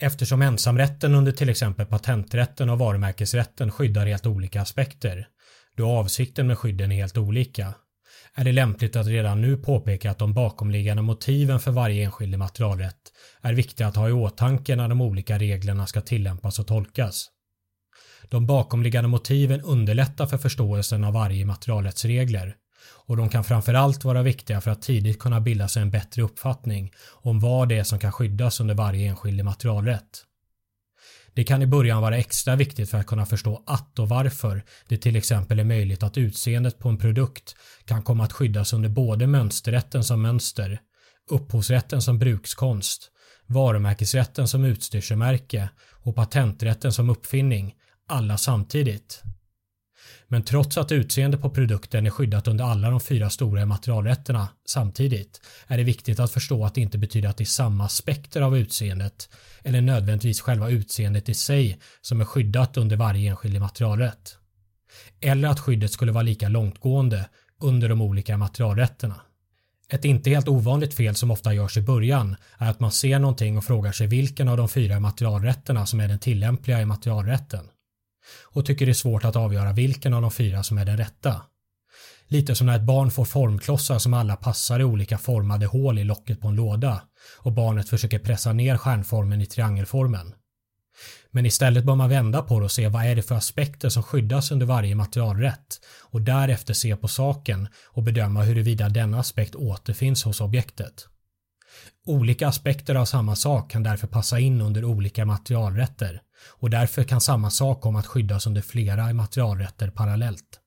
Eftersom ensamrätten under till exempel patenträtten och varumärkesrätten skyddar helt olika aspekter, då avsikten med skydden är helt olika, är det lämpligt att redan nu påpeka att de bakomliggande motiven för varje enskild materialrätt är viktiga att ha i åtanke när de olika reglerna ska tillämpas och tolkas. De bakomliggande motiven underlättar för förståelsen av varje materialrättsregler och de kan framförallt vara viktiga för att tidigt kunna bilda sig en bättre uppfattning om vad det är som kan skyddas under varje enskild immaterialrätt. Det kan i början vara extra viktigt för att kunna förstå att och varför det till exempel är möjligt att utseendet på en produkt kan komma att skyddas under både mönsterrätten som mönster, upphovsrätten som brukskonst, varumärkesrätten som utstyrselmärke och patenträtten som uppfinning, alla samtidigt. Men trots att utseende på produkten är skyddat under alla de fyra stora materialrätterna samtidigt är det viktigt att förstå att det inte betyder att det är samma aspekter av utseendet eller nödvändigtvis själva utseendet i sig som är skyddat under varje enskild materialrätt. Eller att skyddet skulle vara lika långtgående under de olika materialrätterna. Ett inte helt ovanligt fel som ofta görs i början är att man ser någonting och frågar sig vilken av de fyra materialrätterna som är den tillämpliga i materialrätten och tycker det är svårt att avgöra vilken av de fyra som är den rätta. Lite som när ett barn får formklossar som alla passar i olika formade hål i locket på en låda och barnet försöker pressa ner stjärnformen i triangelformen. Men istället bör man vända på det och se vad är det för aspekter som skyddas under varje materialrätt och därefter se på saken och bedöma huruvida denna aspekt återfinns hos objektet. Olika aspekter av samma sak kan därför passa in under olika materialrätter och därför kan samma sak komma att skyddas under flera materialrätter parallellt.